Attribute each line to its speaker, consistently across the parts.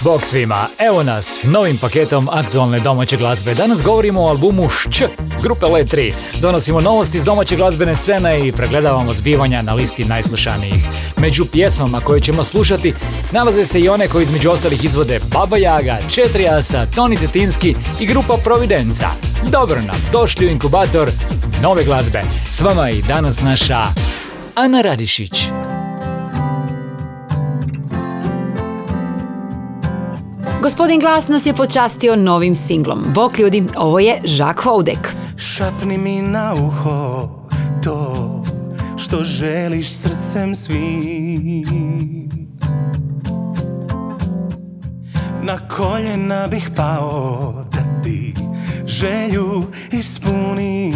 Speaker 1: Bog svima, evo nas novim paketom aktualne domaće glazbe. Danas govorimo o albumu Šć grupe Le 3. Donosimo novosti iz domaće glazbene scene i pregledavamo zbivanja na listi najslušanijih. Među pjesmama koje ćemo slušati nalaze se i one koje između ostalih izvode Baba Jaga, Četiri Asa, Toni Zetinski i grupa Providenca. Dobro nam, došli u inkubator nove glazbe. S vama i danas naša Ana Radišić.
Speaker 2: Gospodin Glas nas je počastio novim singlom. Bok ljudi, ovo je Jacques Houdek.
Speaker 3: Šapni mi na uho to što želiš srcem svim Na koljena bih pao da ti želju ispunim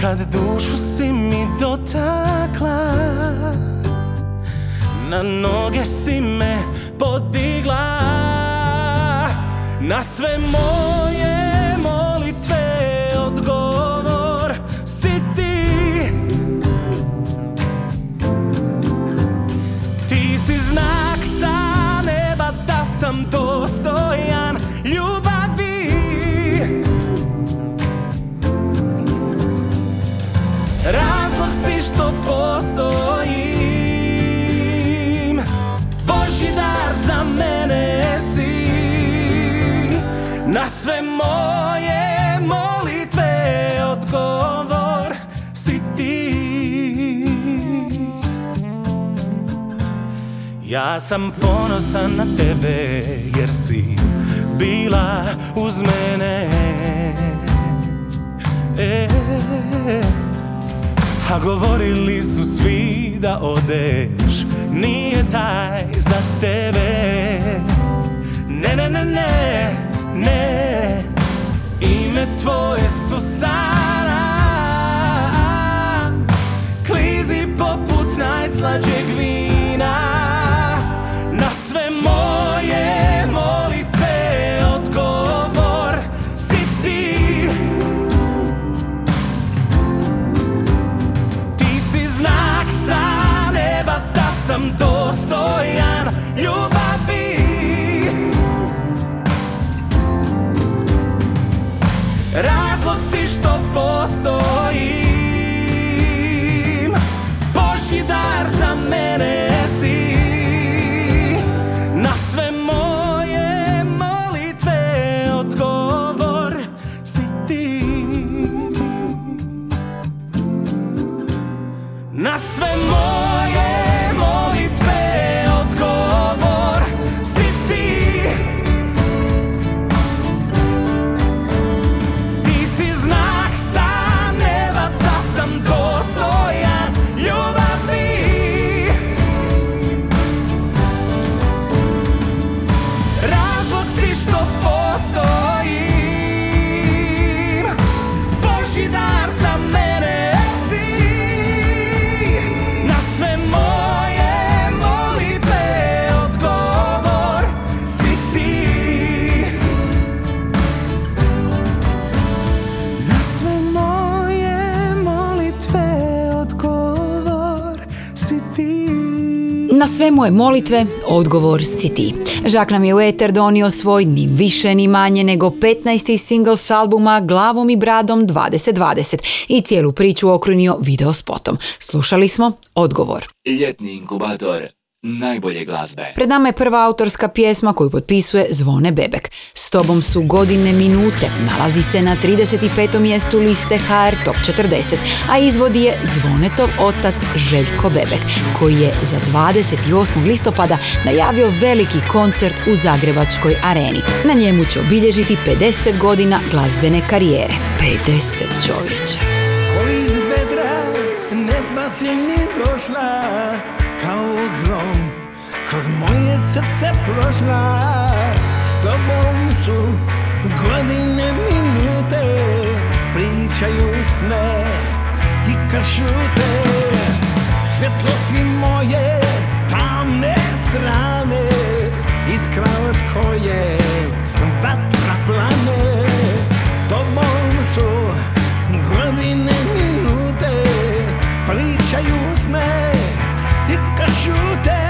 Speaker 3: Kad dušu si mi dotakla Na noge si me podigla. Na sve moje Ja sam ponosan na tebe jer si bila uz mene. E, a govorili su svi da odeš Nije taj za tebe. Ne, ne, ne, ne, ne Ime tvoje su Sara. Klizi poput najslađeg vina moje molitve, odgovor si ti.
Speaker 2: Žak nam je u eter donio svoj ni više ni manje nego 15. single s albuma Glavom i bradom 2020 i cijelu priču okrunio video spotom. Slušali smo odgovor.
Speaker 4: Ljetni inkubator najbolje glazbe.
Speaker 2: Pred nama je prva autorska pjesma koju potpisuje Zvone Bebek. S tobom su godine minute, nalazi se na 35. mjestu liste HR Top 40, a izvodi je Zvonetov otac Željko Bebek, koji je za 28. listopada najavio veliki koncert u Zagrebačkoj areni. Na njemu će obilježiti 50 godina glazbene karijere. 50 čovječe.
Speaker 3: Ko iz vedra neba si mi došla Kao moje
Speaker 5: srce prošla S tobom su godine minute Pričaju sne i kad šute Svjetlo si moje tamne strane Iskra od koje vatra plane. S tobom su godine minute Pričaju sne i kad šute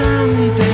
Speaker 5: Osjećam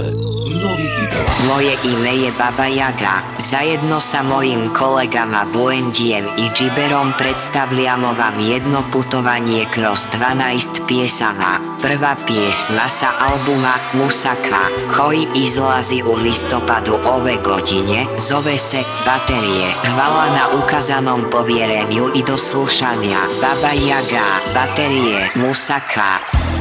Speaker 4: Inkubator novih hitova.
Speaker 6: Moje ime je Baba Jaga. Zajedno sa mojim kolegama Buendijem i Džiberom predstavljamo vam jedno putovanje kroz 12 pjesama. Prva pjesma sa albuma Musaka, koji izlazi u listopadu ove godine, zove se Baterije. Hvala na ukazanom povjerenju i do slušanja. Baba Jaga, Baterije, Musaka.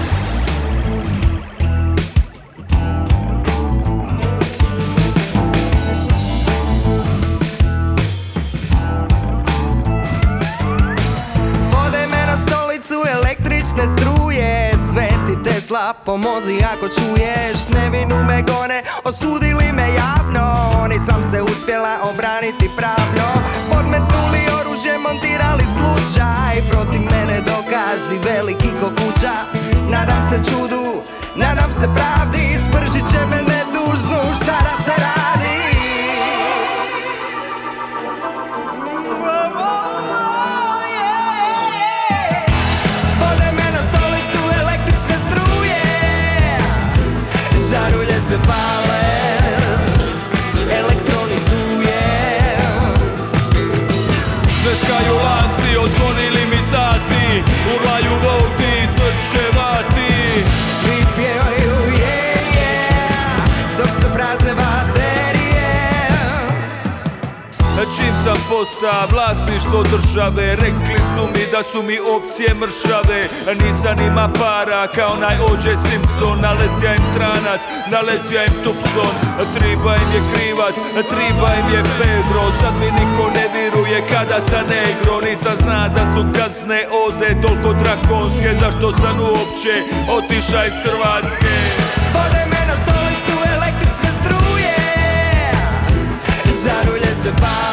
Speaker 5: Pomozi ako čuješ Nevinu me gone, osudili me javno Nisam se uspjela obraniti pravno. Podmetnuli oružje, montirali slučaj. Protiv mene dokazi veliki ko kuća. Nadam se čudu, nadam se pravdi. Spržit će me nedužnu, šta da se radi
Speaker 7: vlasništvo države. Rekli su mi da su mi opcije mršave. Nisam ima para kao najođe Simpson. Naletja im stranac, naletja im Tupson. Triba im je krivac, triba im je Pedro. Sad mi niko ne vjeruje kada sa negro. Nisam zna da su kazne ode toliko drakonske. Zašto sam uopće otiša iz Hrvatske?
Speaker 5: Vode me na stolicu električne
Speaker 7: struje.
Speaker 8: Žarulje se pa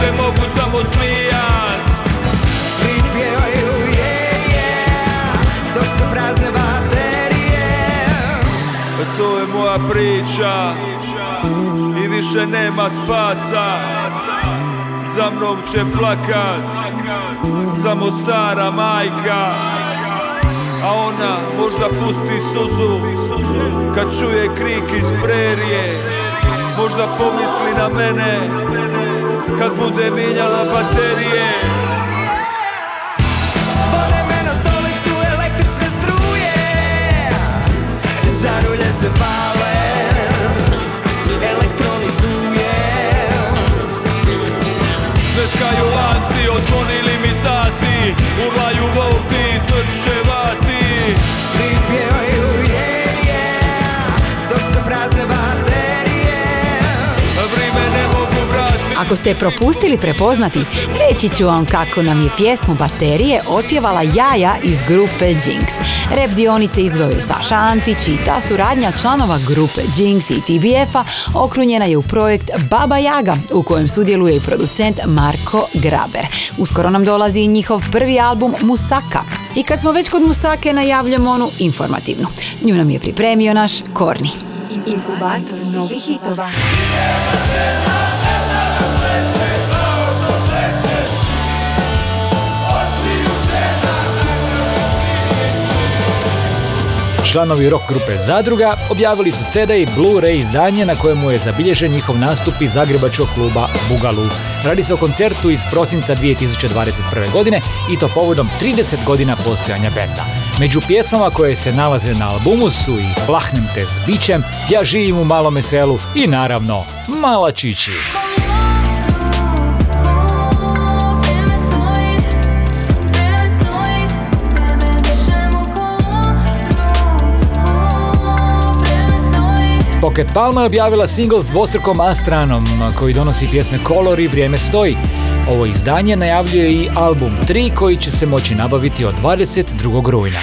Speaker 7: se mogu samo smijat.
Speaker 8: Svi pjevaju je je Dok se prazne baterije.
Speaker 7: To je moja priča I više nema spasa. Za mnom će plakat Samo stara majka a ona možda pusti suzu Kad čuje krik iz prerije. Možda pomisli na mene kad bude mijenjala baterije.
Speaker 8: Vode me na stolicu električne struje Žarulje se pale
Speaker 2: Ako ste propustili prepoznati, reći ću vam kako nam je pjesmu Baterije otpjevala Jaja iz grupe Jinx. Rep dionice izveo je Saša Antić i ta suradnja članova grupe Jinx i TBF-a okrunjena je u projekt Baba Jaga u kojem sudjeluje i producent Marko Graber. Uskoro nam dolazi i njihov prvi album Musaka. I kad smo već kod Musake najavljamo onu informativnu. Nju nam je pripremio naš Korni.
Speaker 9: Inkubator novih hitova.
Speaker 1: Članovi rock grupe Zadruga objavili su CD i Blu-ray izdanje na kojemu je zabilježen njihov nastup iz zagrebačkog kluba Bugalu. Radi se o koncertu iz prosinca 2021. godine i to povodom 30 godina postojanja benda. Među pjesmama koje se nalaze na albumu su i Plahnem te s bićem, Ja živim u malome selu i naravno Mala Pocket Palma je objavila single s dvostrukom A stranom koji donosi pjesme Color i Vrijeme stoji. Ovo izdanje najavljuje i album 3 koji će se moći nabaviti od 22. rujna.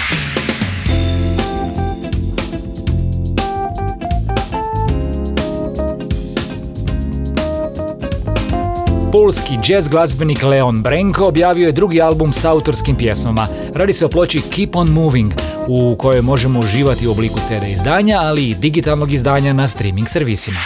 Speaker 1: Pulski jazz glazbenik Leon Brenko objavio je drugi album s autorskim pjesmama. Radi se o ploči Keep on Moving, u kojoj možemo uživati u obliku CD izdanja, ali i digitalnog izdanja na streaming servisima.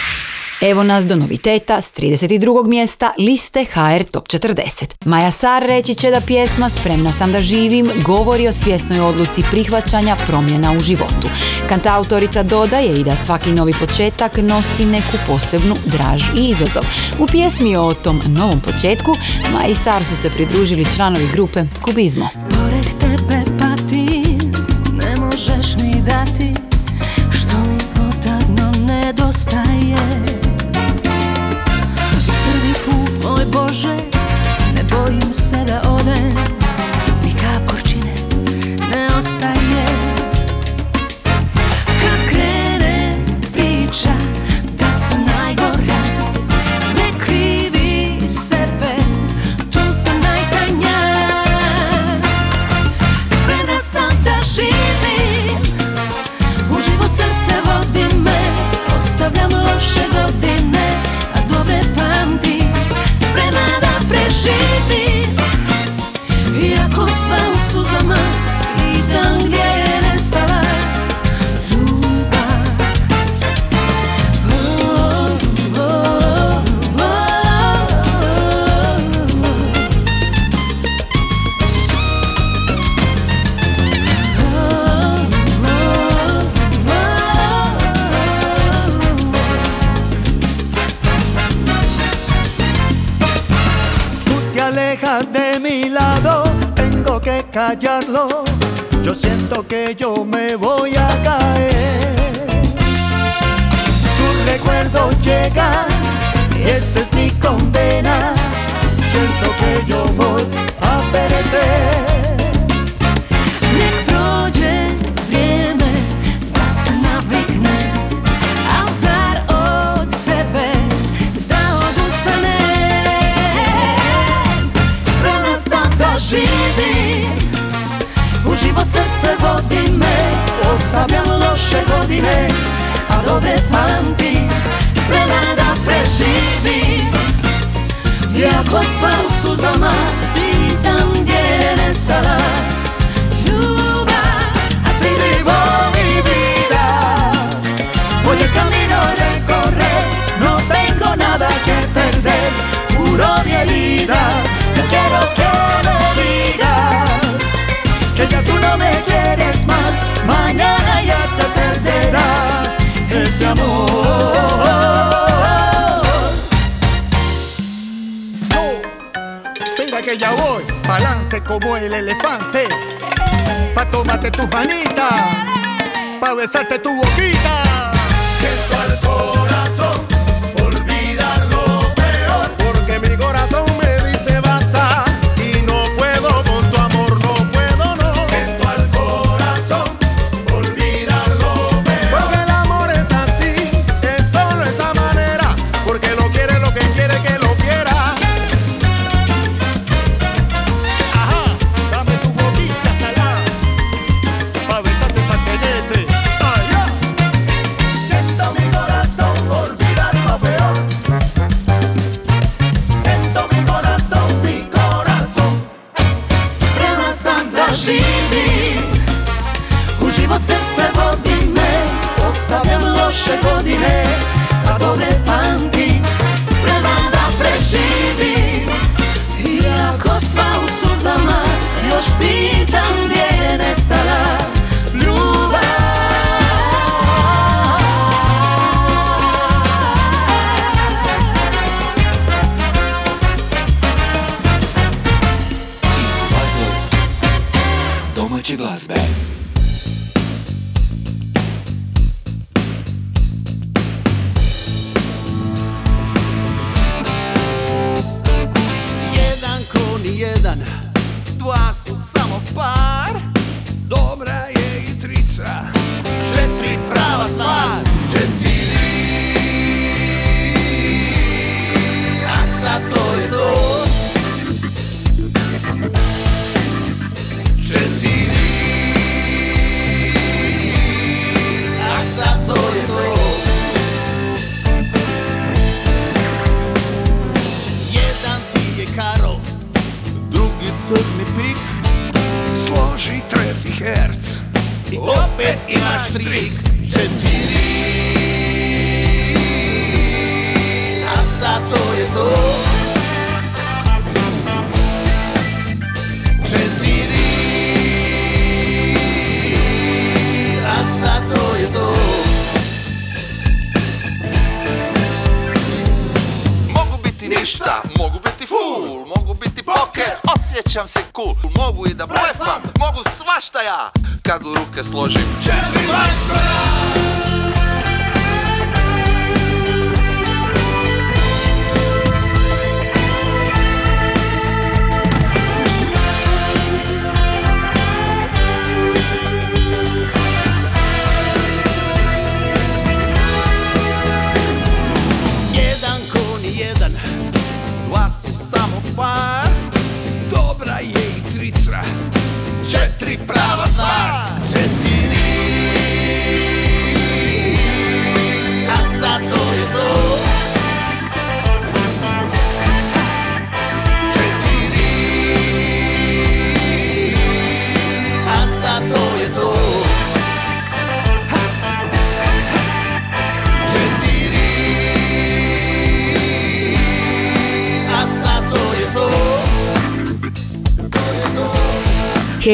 Speaker 2: Evo nas do noviteta s 32. mjesta liste HR Top 40. Maja Sar reći će da pjesma Spremna sam da živim govori o svjesnoj odluci prihvaćanja promjena u životu. Kantautorica dodaje i da svaki novi početak nosi neku posebnu draž i izazov. U pjesmi o tom novom početku Maji Sar su se pridružili članovi grupe Kubizmo.
Speaker 10: Pored nedostaje Prvi put, moj Bože, loše godine A dobre pamti Spremna da sve
Speaker 11: Yo siento que yo me voy falsos amar y también estará. Yuba, así vivo mi vida. Voy
Speaker 10: el camino recorrer, no tengo nada que perder, puro de herida. Te quiero que me
Speaker 11: digas que ya tú no me
Speaker 12: quieres. Como el elefante. Pa' tomarte tu manita, pa' besarte tu boquita. Siento al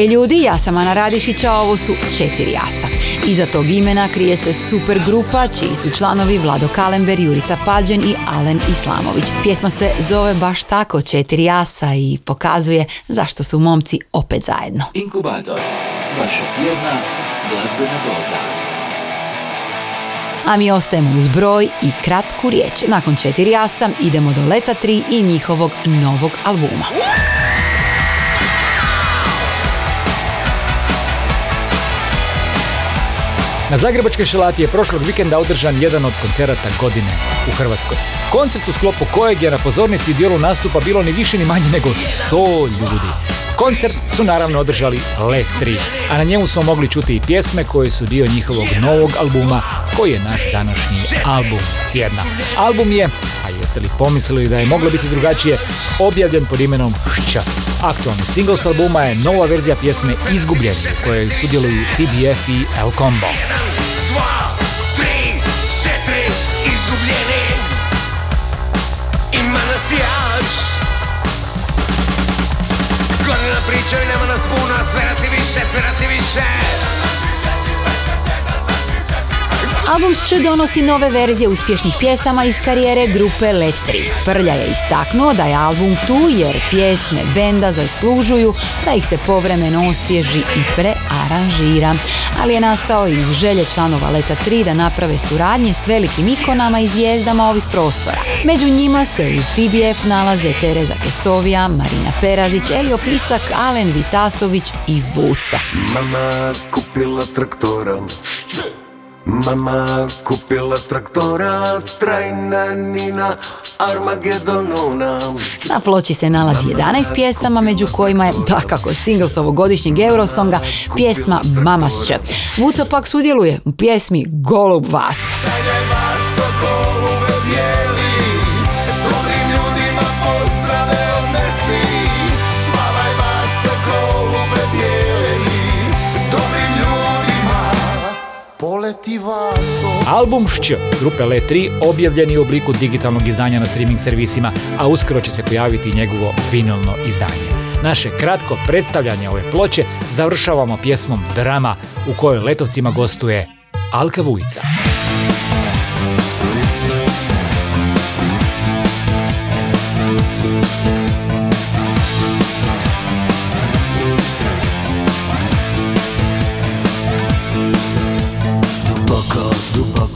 Speaker 2: Ljudi, ja sam Ana Radišić, a ovo su četiri jasa. Iza tog imena krije se super grupa čiji su članovi Vlado Kalember, Jurica Pađen i Alen Islamović. Pjesma se zove baš tako četiri jasa i pokazuje zašto su momci opet zajedno.
Speaker 4: Inkubator. Vaša tjedna glazbena doza.
Speaker 2: A mi ostajemo uz broj i kratku riječ. Nakon četiri jasa idemo do Leta 3 i njihovog novog albuma.
Speaker 1: Na Zagrebačkoj šelati je prošlog vikenda održan jedan od koncerata godine u Hrvatskoj. Koncert u sklopu kojeg je na pozornici dijelu nastupa bilo ni više ni manje nego 100 ljudi. Koncert su naravno održali Let 3, a na njemu smo mogli čuti i pjesme koje su dio njihovog novog albuma, koji je naš današnji album tjedna. Album je, a jeste li pomislili da je moglo biti drugačije, objavljen pod imenom Šća. Aktualni single s albuma je nova verzija pjesme Izgubljeni, u kojoj sudjeluju TBF i El Combo.
Speaker 12: izgubljeni još Godina pričaju, nema nas puno Sve nas je više, sve nas je više
Speaker 2: Album Šč donosi nove verzije uspješnih pjesama iz karijere grupe Let 3. Prlja je istaknuo da je album tu jer pjesme benda zaslužuju da ih se povremeno osvježi i prearanžira. Ali je nastao iz želje članova Leta 3 da naprave suradnje s velikim ikonama i zvijezdama ovih prostora. Među njima se uz TBF nalaze Tereza Kesovija, Marina Perazić, Elio Pisak, Alen Vitasović i Vuca.
Speaker 13: Mama kupila traktora Mama kupila traktora Trajna Nina Armagedonuna
Speaker 2: Na ploči se nalazi 11 pjesama, među kojima je, dakako, single s ovogodišnjeg Eurosonga, pjesma Mama Š. Vuco pak sudjeluje u pjesmi Golub vas.
Speaker 1: Album Šć grupe Le 3 objavljen je u obliku digitalnog izdanja na streaming servisima, a uskoro će se pojaviti njegovo vinilno izdanje. Naše kratko predstavljanje ove ploče završavamo pjesmom Drama u kojoj letovcima gostuje Alka Vujica.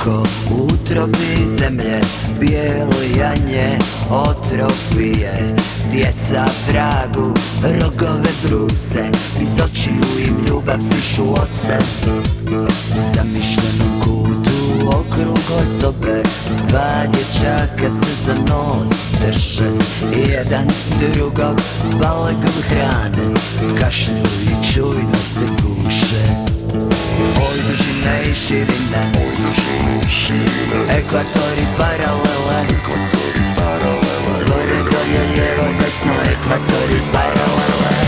Speaker 14: Duboko u utrobi zemlje Bijelo janje otrov pije Djeca vragu rogove bruse Iz očiju im ljubav sišu ose. U zamišljenom kutu okrug osobe Dva dječaka se za nos drže. Jedan drugog balegom hrane Kašlju i čujno se guše Oj dužine i širine. Ekvatori paralele. Gore dolje lijevo desno Ekvatori paralele.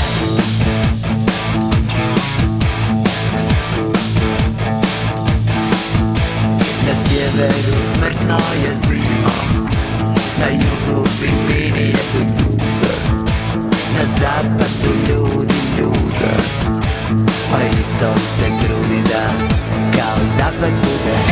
Speaker 14: Na sjeveru smrtno je zima. Na jugu pingvini jedu ljude. Na zapadu ljudi ljude a isto se trudi da kao zapad bude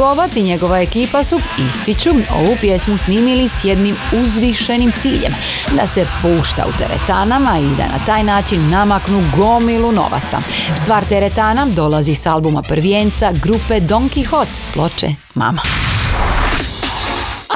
Speaker 2: Govac i njegova ekipa su, ističu, ovu pjesmu snimili s jednim uzvišenim ciljem, da se pušta u teretanama i da na taj način namaknu gomilu novaca. Stvar teretana dolazi s albuma prvijenca grupe Don Quixote, ploče Mama.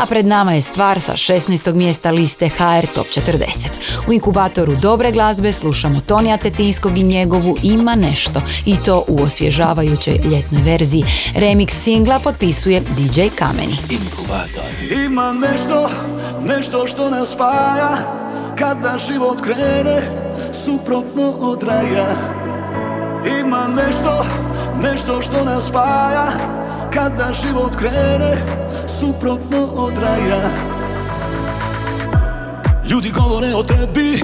Speaker 2: A pred nama je stvar sa 16. mjesta liste HR Top 40. U inkubatoru dobre glazbe slušamo Tonija Cetinskog i njegovu Ima nešto i to u osvježavajućoj ljetnoj verziji. Remix singla potpisuje DJ Kameni.
Speaker 15: Ima nešto, nešto što nas spaja Kada život krene suprotno od raja Ima nešto, nešto što nas spaja. Kada život krene suprotno od raja. Ljudi govore o tebi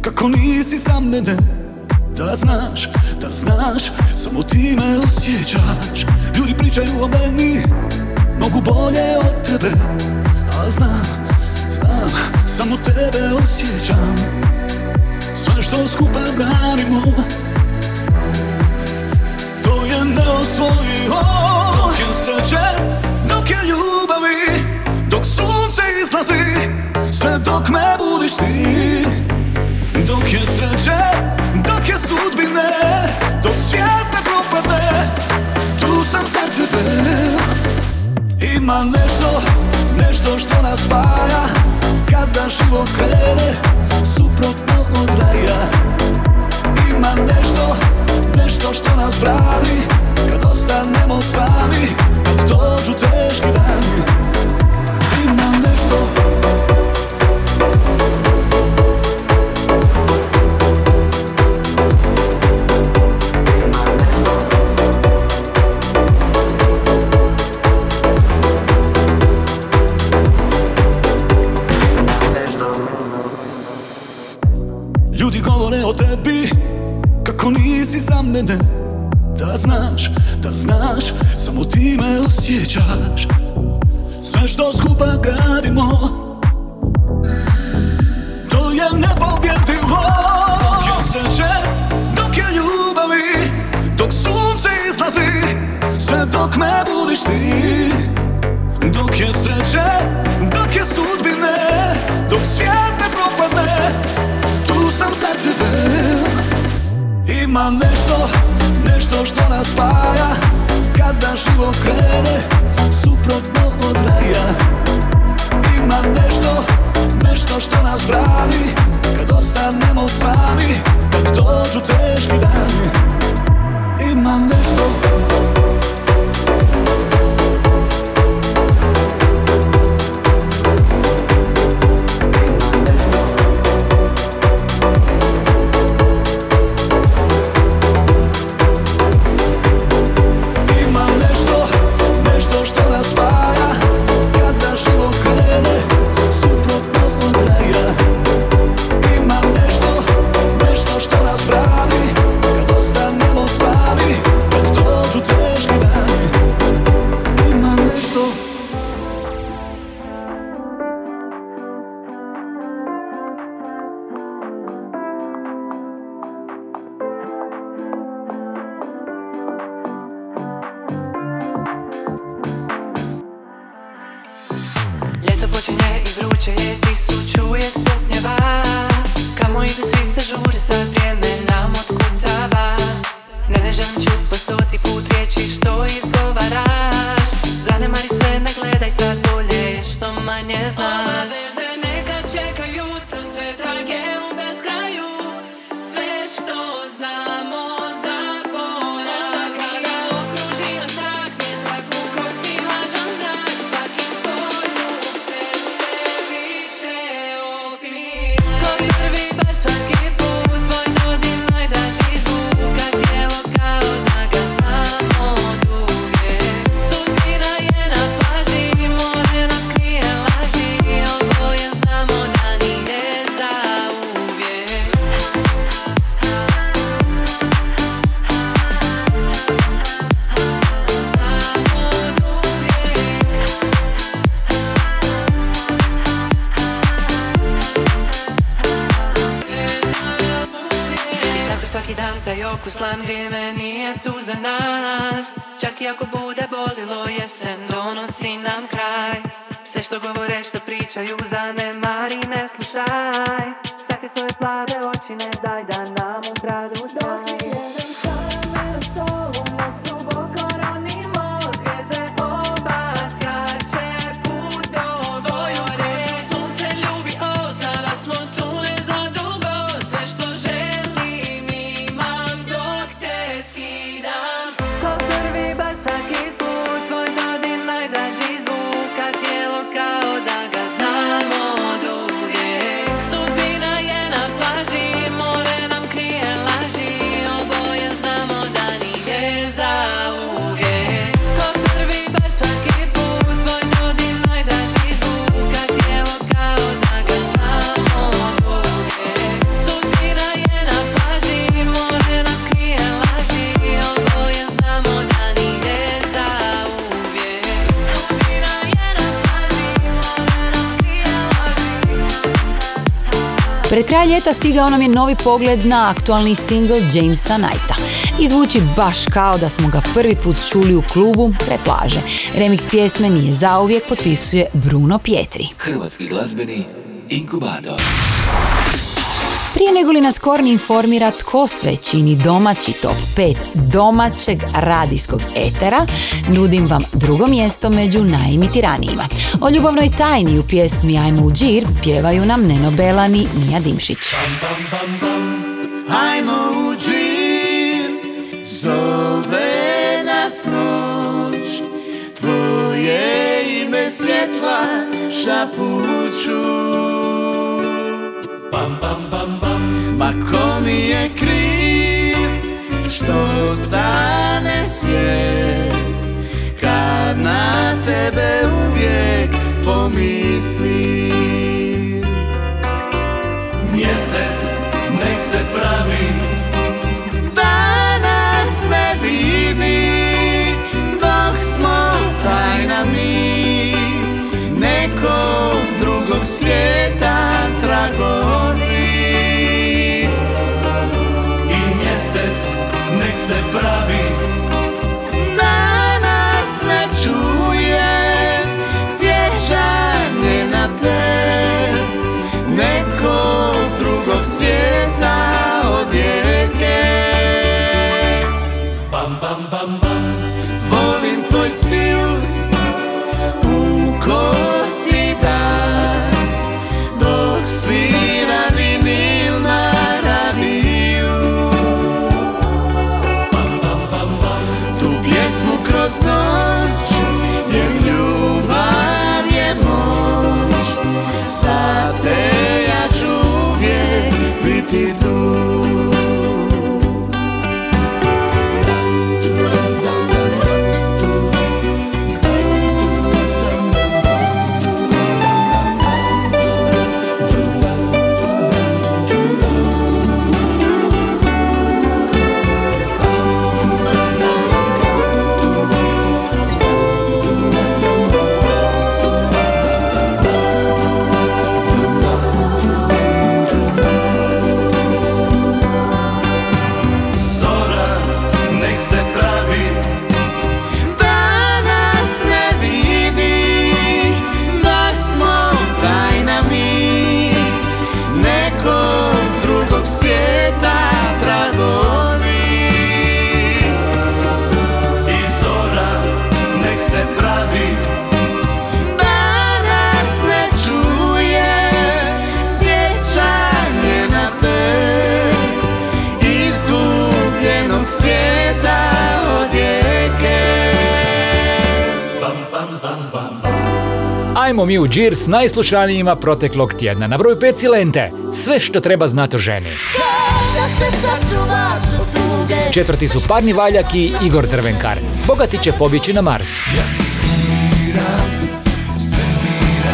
Speaker 15: Kako nisi za mene. Da znaš, da znaš Samo ti me osjećaš. Ljudi pričaju o meni Mogu bolje od tebe. A znam, znam Samo tebe osjećam. Sve što skupa branimo je neosvojivo Dok je sreće, dok je ljubavi Dok sunce izlazi Sve dok me budiš ti. Dok je sreće, dok je sudbine Dok svijet ne propadne Tu sam za tebe. Ima nešto, nešto što nas spaja Kada život krene
Speaker 16: slan vrijeme nije tu za nas. Čak i ako bude bolilo jesen donosi nam kraj. Sve što govore što pričaju zanemari ne slušaj
Speaker 2: kraj ljeta stigao nam je novi pogled na aktualni single Jamesa Knighta. I baš kao da smo ga prvi put čuli u klubu kraj plaže. Remix pjesme nije zauvijek potpisuje Bruno Pietri.
Speaker 4: Hrvatski glazbeni inkubator.
Speaker 2: Prije nego li nas Korni informira tko sve čini domaći top 5 domaćeg radijskog etera, nudim vam drugo mjesto među najimitiranijima. O ljubavnoj tajni u pjesmi Ajmo u džir pjevaju nam Neno Belani i Mija Dimšić.
Speaker 10: Ajmo u džir, zove nas noć Tvoje ime svjetla šapuću pam, pam, pam Ma ko mi je kriv što stane svijet? Kad na tebe uvijek pomislim. Mjesec nek se pravi Da nas ne vidi. Tajna mi drugog svijeta tragovi svijeta od rijeke Bam, bam, bam, bam.
Speaker 17: Volim tvoj stil U
Speaker 1: kojem Džir s najslušanijima proteklog tjedna. Na broju 5 silente, sve što treba znati o ženi. Četvrti su Parni Valjak i Igor Drvenkar. Bogati će pobjeći na Mars.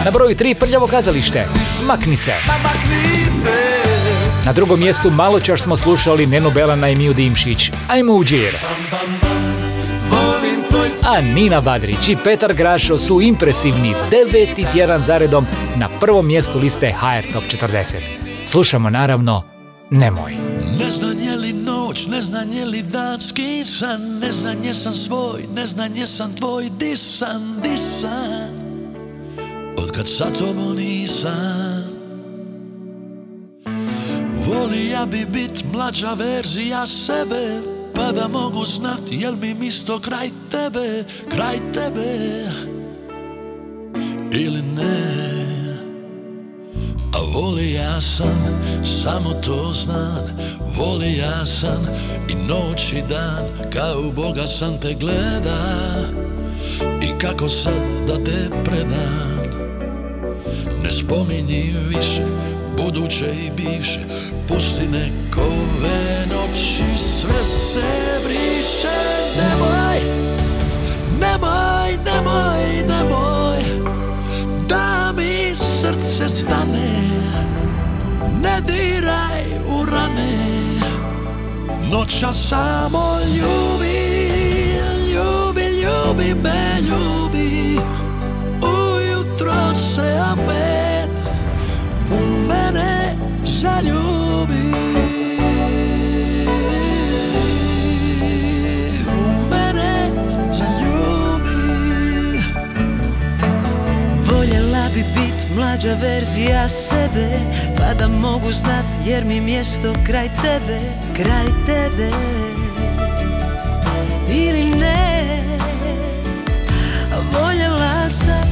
Speaker 1: Na broju 3 Prljavo kazalište. Makni se. Na drugom mjestu malo čas smo slušali Nenu Belana i Miju Dimšić. Ajmo u džir. A Nina Badrić i Petar Grašo su impresivni deveti tjedan zaredom na prvom mjestu liste HR Top 40. Slušamo naravno Nemoj.
Speaker 15: Ne znam je li noć, ne znam je li dan skisan Ne znam jesam svoj, ne znam jesam tvoj Disan, disan Od kad sa tobom nisam Volija bi bit mlađa verzija sebe Pa da mogu znat jel mi misto kraj tebe Kraj tebe? Ili ne? A voli ja sam, samo to znam. Voli ja sam i noć i dan Kao Boga sam te gleda. I kako sad da te predam? Ne spominji više buduće i bivše. Pusti nekove noći sve se briše. Nemoj, nemoj, nemoj, nemoj Da mi srce stane. Ne diraj u rane. Noća samo ljubi
Speaker 10: mlađa verzija sebe Pa da mogu znat jer mi mjesto kraj tebe Kraj tebe. Ili ne Voljela sam,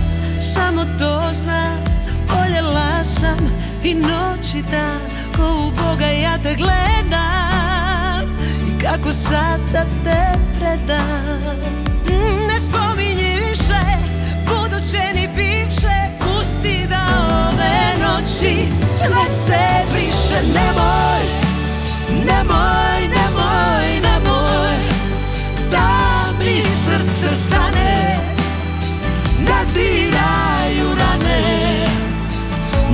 Speaker 10: samo to znam Voljela sam i noć i dan Ko u Boga ja te gledam. I kako sad da te predam. Ne spominji više buduće ni bivše noći sve se briše Nemoj, nemoj, nemoj, nemoj Da mi srce stane Ne diraju rane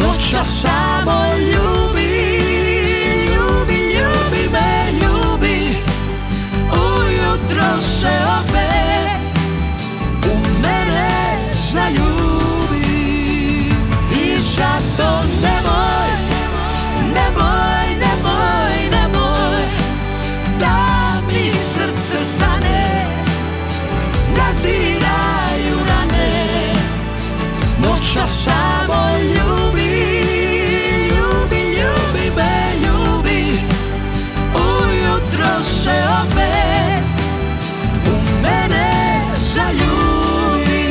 Speaker 10: Noća samo ljubi Duša samo ljubi Ljubi, ljubi me, ljubi. Ujutro se opet U mene zaljubi.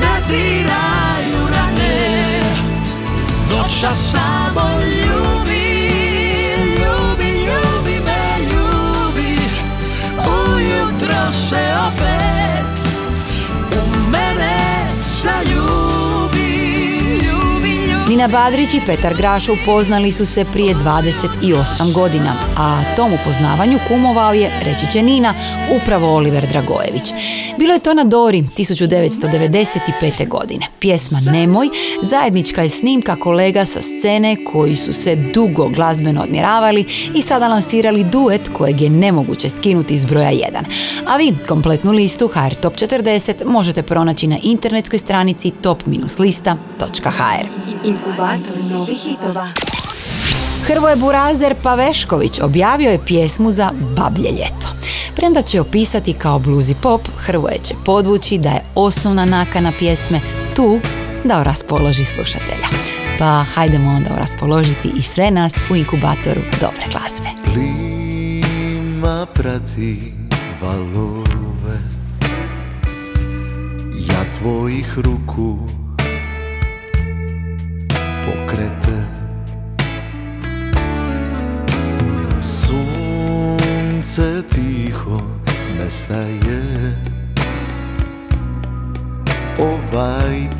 Speaker 10: Ne diraju rane Noća sama
Speaker 2: Nina Badrić i Petar Graša upoznali su se prije 28 godina, a tom upoznavanju kumovao je, reći će Nina, upravo Oliver Dragojević. Bilo je to na Dori 1995. godine. Pjesma Nemoj zajednička je snimka kolega sa scene koji su se dugo glazbeno odmjeravali i sada lansirali duet kojeg je nemoguće skinuti iz broja 1. A vi kompletnu listu HR Top 40 možete pronaći na internetskoj stranici top-lista.hr.
Speaker 9: Inkubator novih hitova.
Speaker 2: Hrvoje Burazer Pavešković objavio je pjesmu za Bablje ljeto. Premda će opisati kao bluzi pop, Hrvoje će podvući da je osnovna nakana pjesme tu da raspoloži slušatelja. Pa hajdemo onda raspoložiti i sve nas u inkubatoru dobre glazbe.
Speaker 13: Plima prati valove Ja tvojih ruku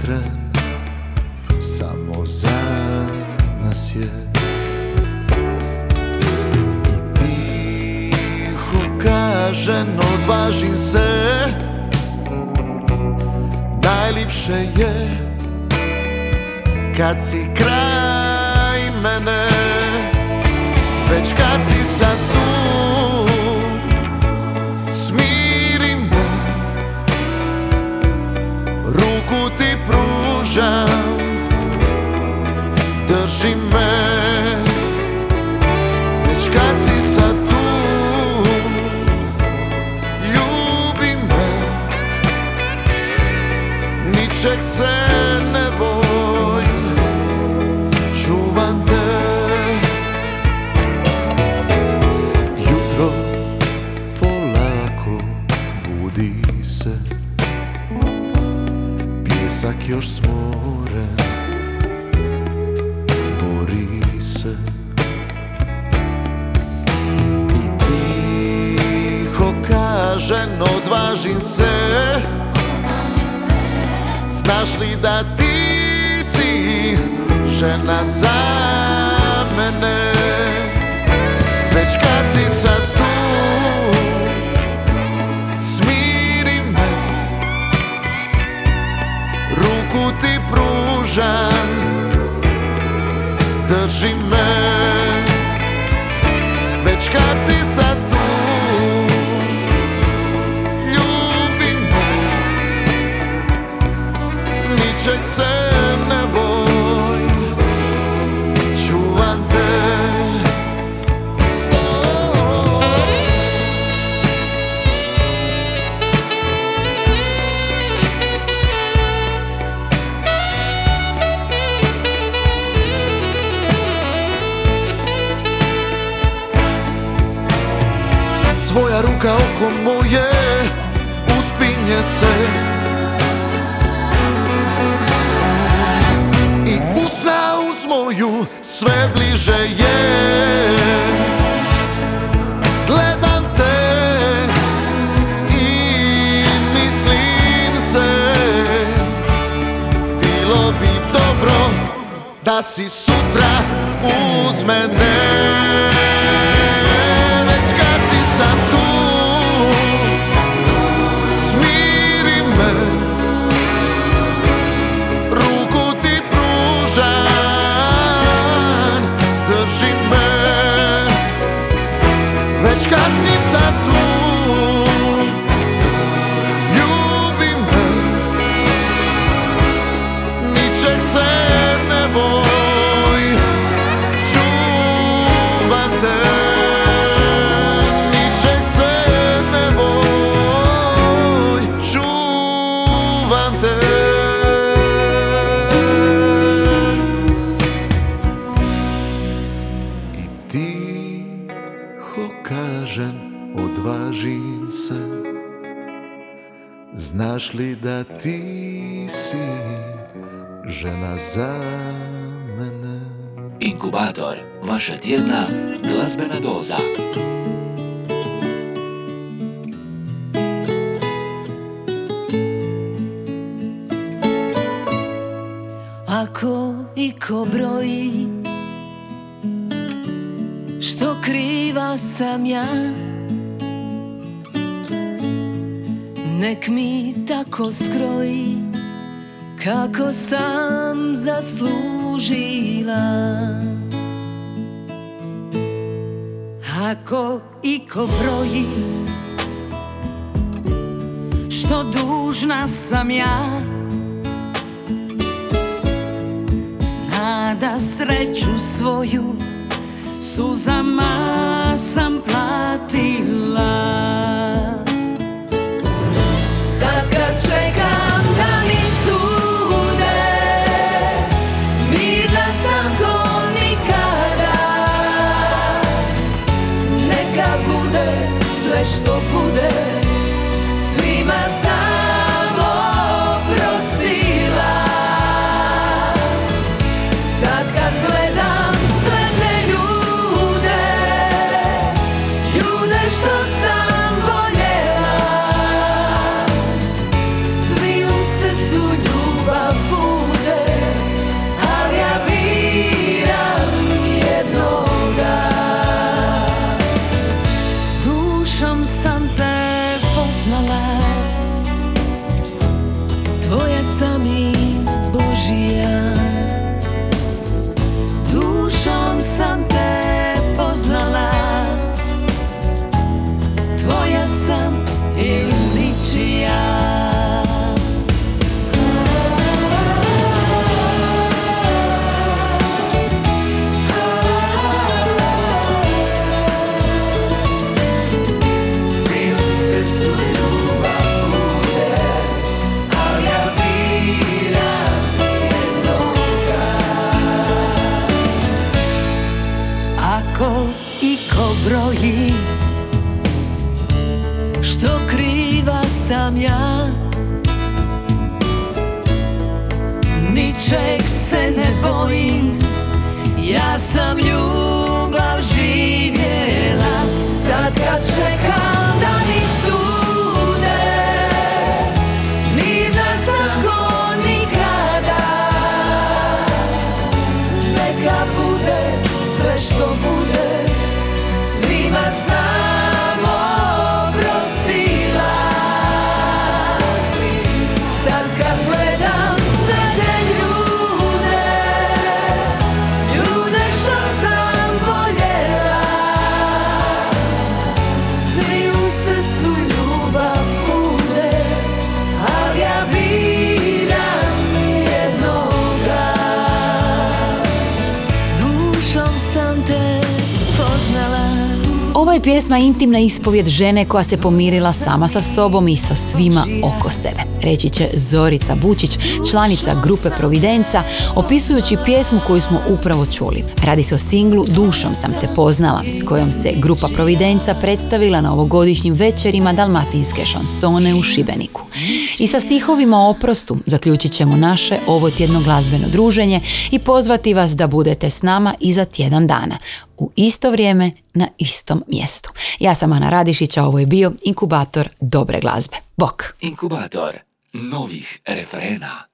Speaker 13: Tren samo za nas je. I tiho kažem odvažim se. Najlipše je kad si kraj mene. Već kad si odvažim se. Znaš li da ti si žena za mene? Već kad si sad tu Smiri me. Ruku ti pružam oko moje Uspinje se. I usna uz moju Sve bliže je. I se. Bilo bi dobro Da si sutra uz mene
Speaker 4: Inkubator, vaša tjedna glazbena doza.
Speaker 11: Ako
Speaker 10: i ko broji Što kriva sam ja? Nek mi tako skroji Kako sam zaslužila Ako i ko broji Što dužna sam ja? Zna da sreću svoju Suzama sam platila
Speaker 2: shake. Pjesma intimna ispovjed žene koja se pomirila sama sa sobom i sa svima oko sebe. Reći će Zorica Bučić, članica grupe Providenca, opisujući pjesmu koju smo upravo čuli. Radi se o singlu Dušom sam te poznala, s kojom se grupa Providenca predstavila na ovogodišnjim večerima dalmatinske šansone u Šibeniku. I sa stihovima o oprostu zaključit ćemo naše ovo tjedno glazbeno druženje i pozvati vas da budete s nama i za tjedan dana u isto vrijeme na istom mjestu. Ja sam Ana Radišić, a ovo je bio inkubator dobre glazbe. Bok!
Speaker 4: Inkubator novih refrena.